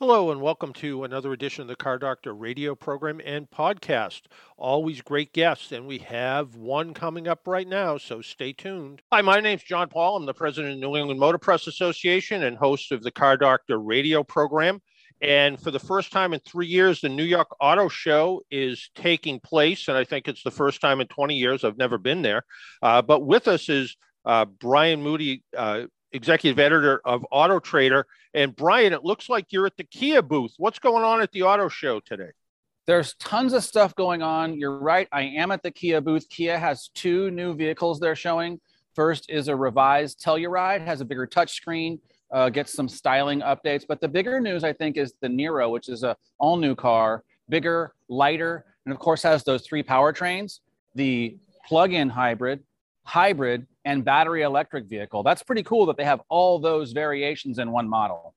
Hello, and welcome to another edition of the Car Doctor radio program and podcast. Always great guests, and we have one coming up right now, so stay tuned. Hi, my name's John Paul. I'm the president of New England Motor Press Association and host of the Car Doctor radio program. And for the first time in three years, the New York Auto Show is taking place. And I think it's the first time in 20 years. I've never been there. Uh, but with us is uh, Brian Moody, uh, executive editor of Auto Trader. And Brian, it looks like you're at the Kia booth. What's going on at the auto show today? There's tons of stuff going on. You're right. I am at the Kia booth. Kia has two new vehicles they're showing. First is a revised Telluride, has a bigger touchscreen, uh, gets some styling updates. But the bigger news, I think, is the Niro, which is a all new car, bigger, lighter, and of course has those three powertrains: the plug-in hybrid, hybrid, and battery electric vehicle. That's pretty cool that they have all those variations in one model.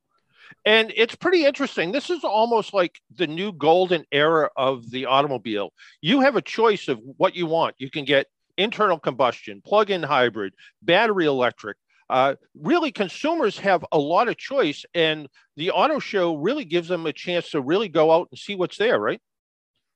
And it's pretty interesting. This is almost like the new golden era of the automobile. You have a choice of what you want. You can get internal combustion, plug in hybrid, battery electric. Uh, really, consumers have a lot of choice, and the auto show really gives them a chance to really go out and see what's there, right?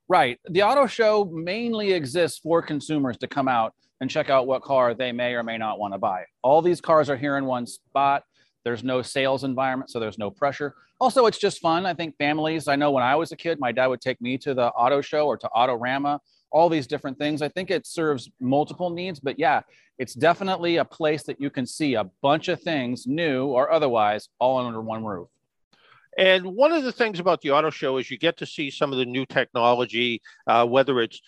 Right. The auto show mainly exists for consumers to come out and check out what car they may or may not want to buy. All these cars are here in one spot. There's no sales environment, so there's no pressure. Also, it's just fun. I think families, I know when I was a kid, my dad would take me to the auto show or to Autorama, all these different things. I think it serves multiple needs, but yeah, it's definitely a place that you can see a bunch of things, new or otherwise, all under one roof. And one of the things about the auto show is you get to see some of the new technology, uh, whether it's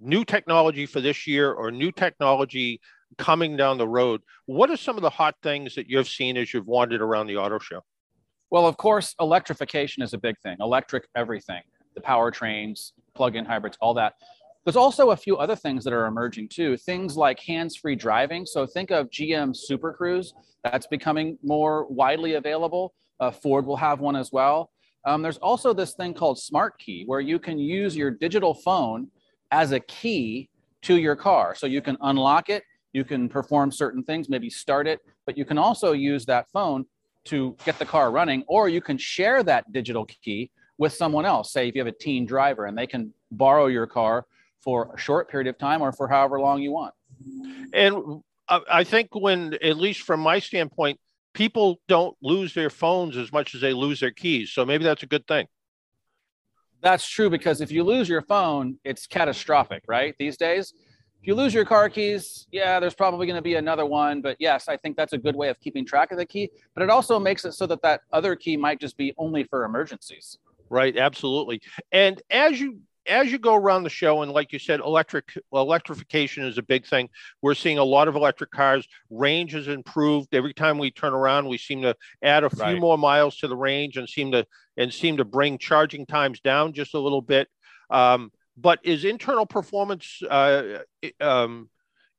new technology for this year or new technology coming down the road. What are some of the hot things that you've seen as you've wandered around the auto show? Well, of course, electrification is a big thing. Electric everything, the powertrains, plug-in hybrids, all that. There's also a few other things that are emerging too. Things like hands-free driving. So think of GM Super Cruise. That's becoming more widely available. Uh, Ford will have one as well. Um, there's also this thing called Smart Key, where you can use your digital phone as a key to your car. So you can unlock it, you can perform certain things, maybe start it, but you can also use that phone to get the car running, or you can share that digital key with someone else. Say if you have a teen driver and they can borrow your car for a short period of time or for however long you want. And I think when, at least from my standpoint, people don't lose their phones as much as they lose their keys. So maybe that's a good thing. That's true because if you lose your phone, it's catastrophic, right? These days, if you lose your car keys, yeah, there's probably going to be another one. But yes, I think that's a good way of keeping track of the key. But it also makes it so that that other key might just be only for emergencies. Right. Absolutely. And as you as you go around the show, and like you said, electric electrification is a big thing. We're seeing a lot of electric cars. Range has improved every time we turn around. We seem to add a few right. more miles to the range and seem to and seem to bring charging times down just a little bit. Um, but is internal performance uh, um,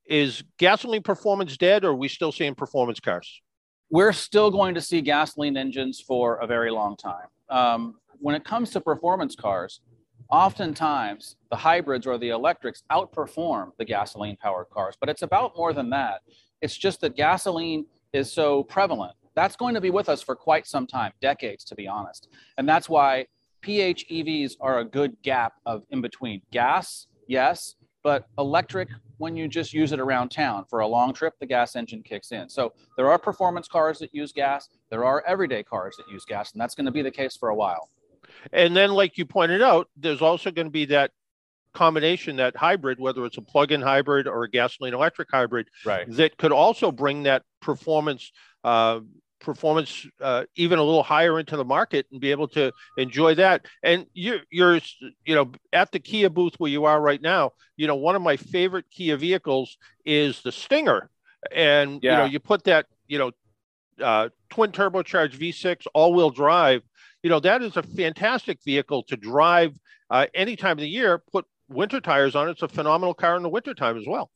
is gasoline performance dead, or are we still seeing performance cars? We're still going to see gasoline engines for a very long time. Um, when it comes to performance cars, oftentimes the hybrids or the electrics outperform the gasoline powered cars, but it's about more than that. It's just that gasoline is so prevalent. That's going to be with us for quite some time, decades to be honest. And that's why PHEVs are a good gap of in between. Gas, yes, but electric when you just use it around town for a long trip the gas engine kicks in so there are performance cars that use gas there are everyday cars that use gas and that's going to be the case for a while and then, like you pointed out, there's also going to be that combination, that hybrid, whether it's a plug-in hybrid or a gasoline electric hybrid, right. that could also bring that performance uh, performance uh, even a little higher into the market and be able to enjoy that. And you're, you're, you know, at the Kia booth where you are right now, you know, one of my favorite Kia vehicles is the Stinger. And, yeah. you know, you put that, you know, uh, twin turbocharged V6 all wheel drive you know, that is a fantastic vehicle to drive uh, any time of the year. Put winter tires on. It's a phenomenal car in the wintertime as well.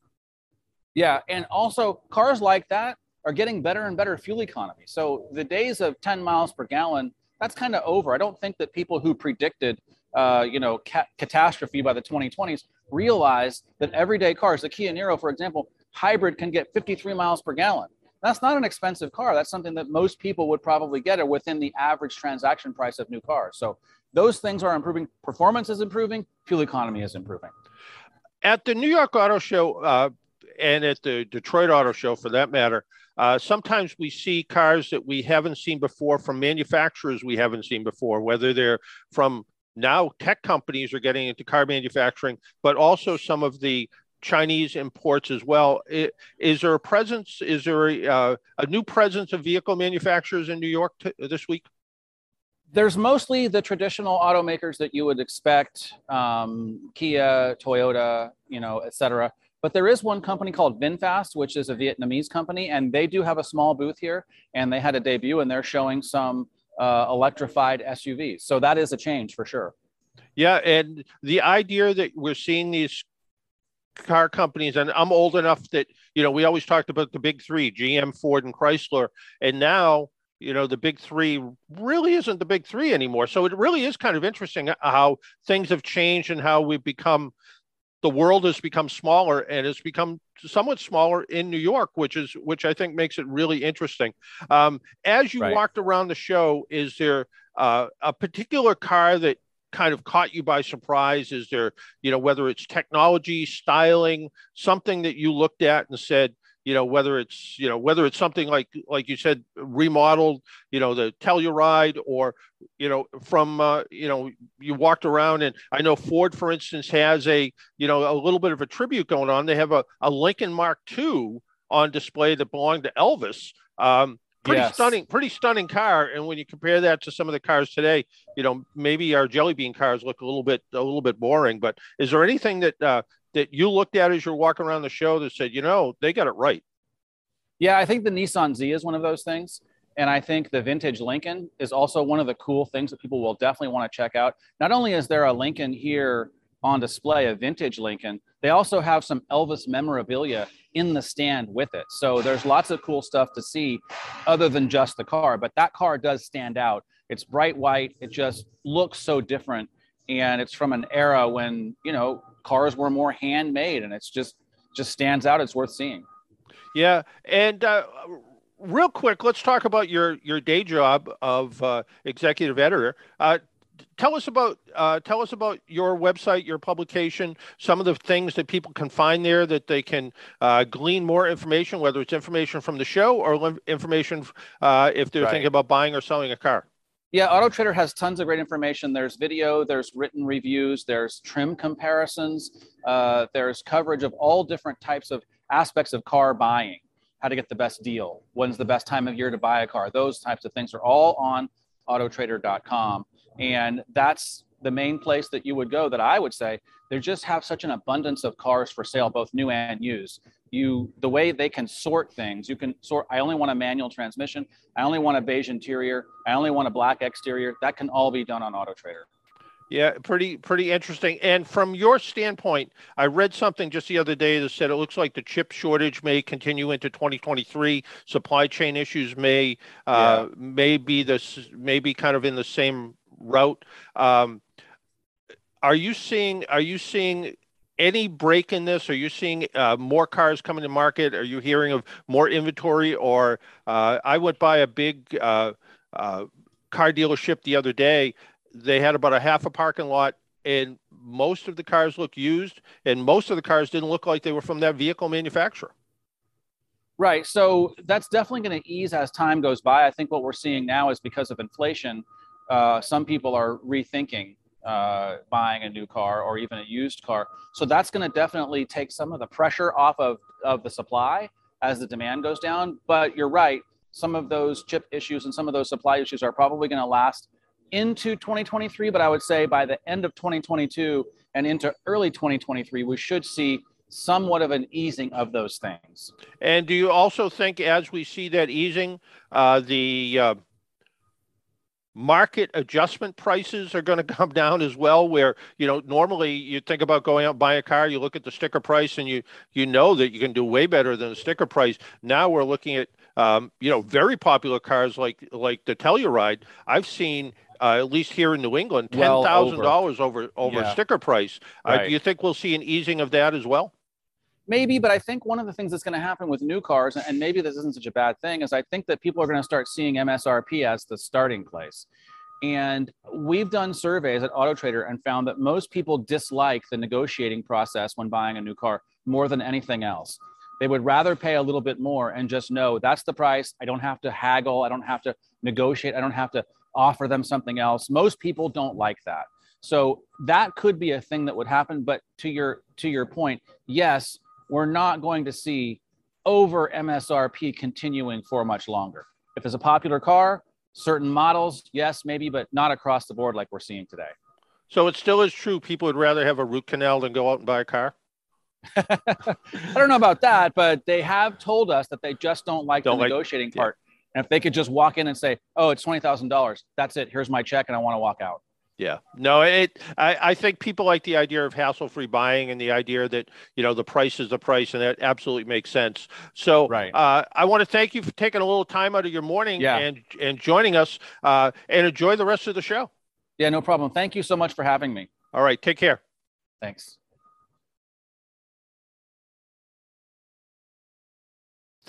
Yeah. And also, cars like that are getting better and better fuel economy. So the days of 10 miles per gallon, that's kind of over. I don't think that people who predicted, uh, you know, ca- catastrophe by the 2020s realized that everyday cars, the Kia Niro, for example, hybrid can get 53 miles per gallon. That's not an expensive car. That's something that most people would probably get it within the average transaction price of new cars. So those things are improving. Performance is improving. Fuel economy is improving. At the New York Auto Show uh, and at the Detroit Auto Show, for that matter, uh, sometimes we see cars that we haven't seen before from manufacturers we haven't seen before, whether they're from now tech companies are getting into car manufacturing, but also some of the Chinese imports as well. Is there a presence? Is there a, uh, a new presence of vehicle manufacturers in New York t- this week? There's mostly the traditional automakers that you would expect, um, Kia, Toyota, you know, et cetera. But there is one company called VinFast, which is a Vietnamese company, and they do have a small booth here, and they had a debut, and they're showing some uh, electrified SUVs. So that is a change for sure. Yeah, and the idea that we're seeing these car companies, and I'm old enough that you know we always talked about the big three: GM, Ford, and Chrysler, and now you know the big three really isn't the big three anymore. So it really is kind of interesting how things have changed and how we've become the world has become smaller and it's become somewhat smaller in New York, which is which I think makes it really interesting. Um, as you right. walked around the show, is there uh, a particular car that kind of caught you by surprise? Is there, you know, whether it's technology, styling, something that you looked at and said, you know whether it's you know whether it's something like like you said remodeled you know the telluride or you know from uh, you know you walked around and i know ford for instance has a you know a little bit of a tribute going on they have a, a lincoln mark ii on display that belonged to elvis um, pretty yes. stunning pretty stunning car and when you compare that to some of the cars today you know maybe our jelly bean cars look a little bit a little bit boring but is there anything that uh, that you looked at as you're walking around the show that said, you know, they got it right? Yeah, I think the Nissan Z is one of those things. And I think the vintage Lincoln is also one of the cool things that people will definitely want to check out. Not only is there a Lincoln here on display, a vintage Lincoln, they also have some Elvis memorabilia in the stand with it. So there's lots of cool stuff to see other than just the car. But that car does stand out. It's bright white, it just looks so different. And it's from an era when, you know, cars were more handmade and it's just just stands out it's worth seeing yeah and uh, real quick let's talk about your your day job of uh, executive editor uh, tell us about uh, tell us about your website, your publication, some of the things that people can find there that they can uh, glean more information, whether it's information from the show or information uh, if they're right. thinking about buying or selling a car. Yeah, Auto Trader has tons of great information. There's video, there's written reviews, there's trim comparisons, uh, there's coverage of all different types of aspects of car buying, how to get the best deal, when's the best time of year to buy a car. Those types of things are all on autotrader.com. And that's the main place that you would go that I would say they just have such an abundance of cars for sale, both new and used. You the way they can sort things, you can sort. I only want a manual transmission. I only want a beige interior. I only want a black exterior. That can all be done on Auto Trader. Yeah, pretty pretty interesting. And from your standpoint, I read something just the other day that said it looks like the chip shortage may continue into 2023. Supply chain issues may uh, yeah. may be this may be kind of in the same route. Um, are you seeing are you seeing any break in this? Are you seeing uh, more cars coming to market? Are you hearing of more inventory? Or uh, I went by a big uh, uh car dealership the other day. They had about a half a parking lot, and most of the cars looked used, and most of the cars didn't look like they were from that vehicle manufacturer. Right. So that's definitely going to ease as time goes by. I think what we're seeing now is because of inflation, uh, some people are rethinking uh, buying a new car or even a used car. So that's going to definitely take some of the pressure off of, of the supply as the demand goes down. But you're right, some of those chip issues and some of those supply issues are probably going to last into 2023. But I would say by the end of 2022 and into early 2023, we should see somewhat of an easing of those things. And do you also think, as we see that easing, uh, the uh, market adjustment prices are going to come down as well where you know normally you think about going out and buying a car you look at the sticker price and you you know that you can do way better than the sticker price now we're looking at um, you know very popular cars like like the telluride i've seen uh, at least here in New England, ten thousand well dollars over over yeah. sticker price. Uh, right. Do you think we'll see an easing of that as well? Maybe, but I think one of the things that's going to happen with new cars, and maybe this isn't such a bad thing, is I think that people are going to start seeing MSRP as the starting place. And we've done surveys at Auto Trader and found that most people dislike the negotiating process when buying a new car more than anything else. They would rather pay a little bit more and just know that's the price. I don't have to haggle. I don't have to negotiate. I don't have to offer them something else. Most people don't like that. So that could be a thing that would happen. But to your to your point, yes, we're not going to see over MSRP continuing for much longer. If it's a popular car, certain models, yes, maybe, but not across the board like we're seeing today. So it still is true. People would rather have a root canal than go out and buy a car. I don't know about that, but they have told us that they just don't like Don't the like- negotiating yeah. part. And if they could just walk in and say, "Oh, it's twenty thousand dollars. That's it. Here's my check, and I want to walk out." Yeah. No, it I, I think people like the idea of hassle-free buying and the idea that, you know, the price is the price and that absolutely makes sense. So Right. uh, I want to thank you for taking a little time out of your morning Yeah. and and joining us uh, and enjoy the rest of the show. Yeah, no problem. Thank you so much for having me. All right, take care. Thanks.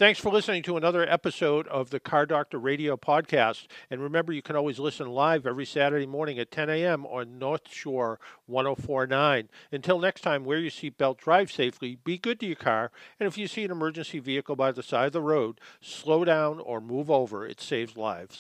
Thanks for listening to another episode of the Car Doctor Radio podcast. And remember, you can always listen live every Saturday morning at 10 a.m. on North Shore 1049. Until next time, wear your seatbelt, drive safely, be good to your car, and if you see an emergency vehicle by the side of the road, slow down or move over. It saves lives.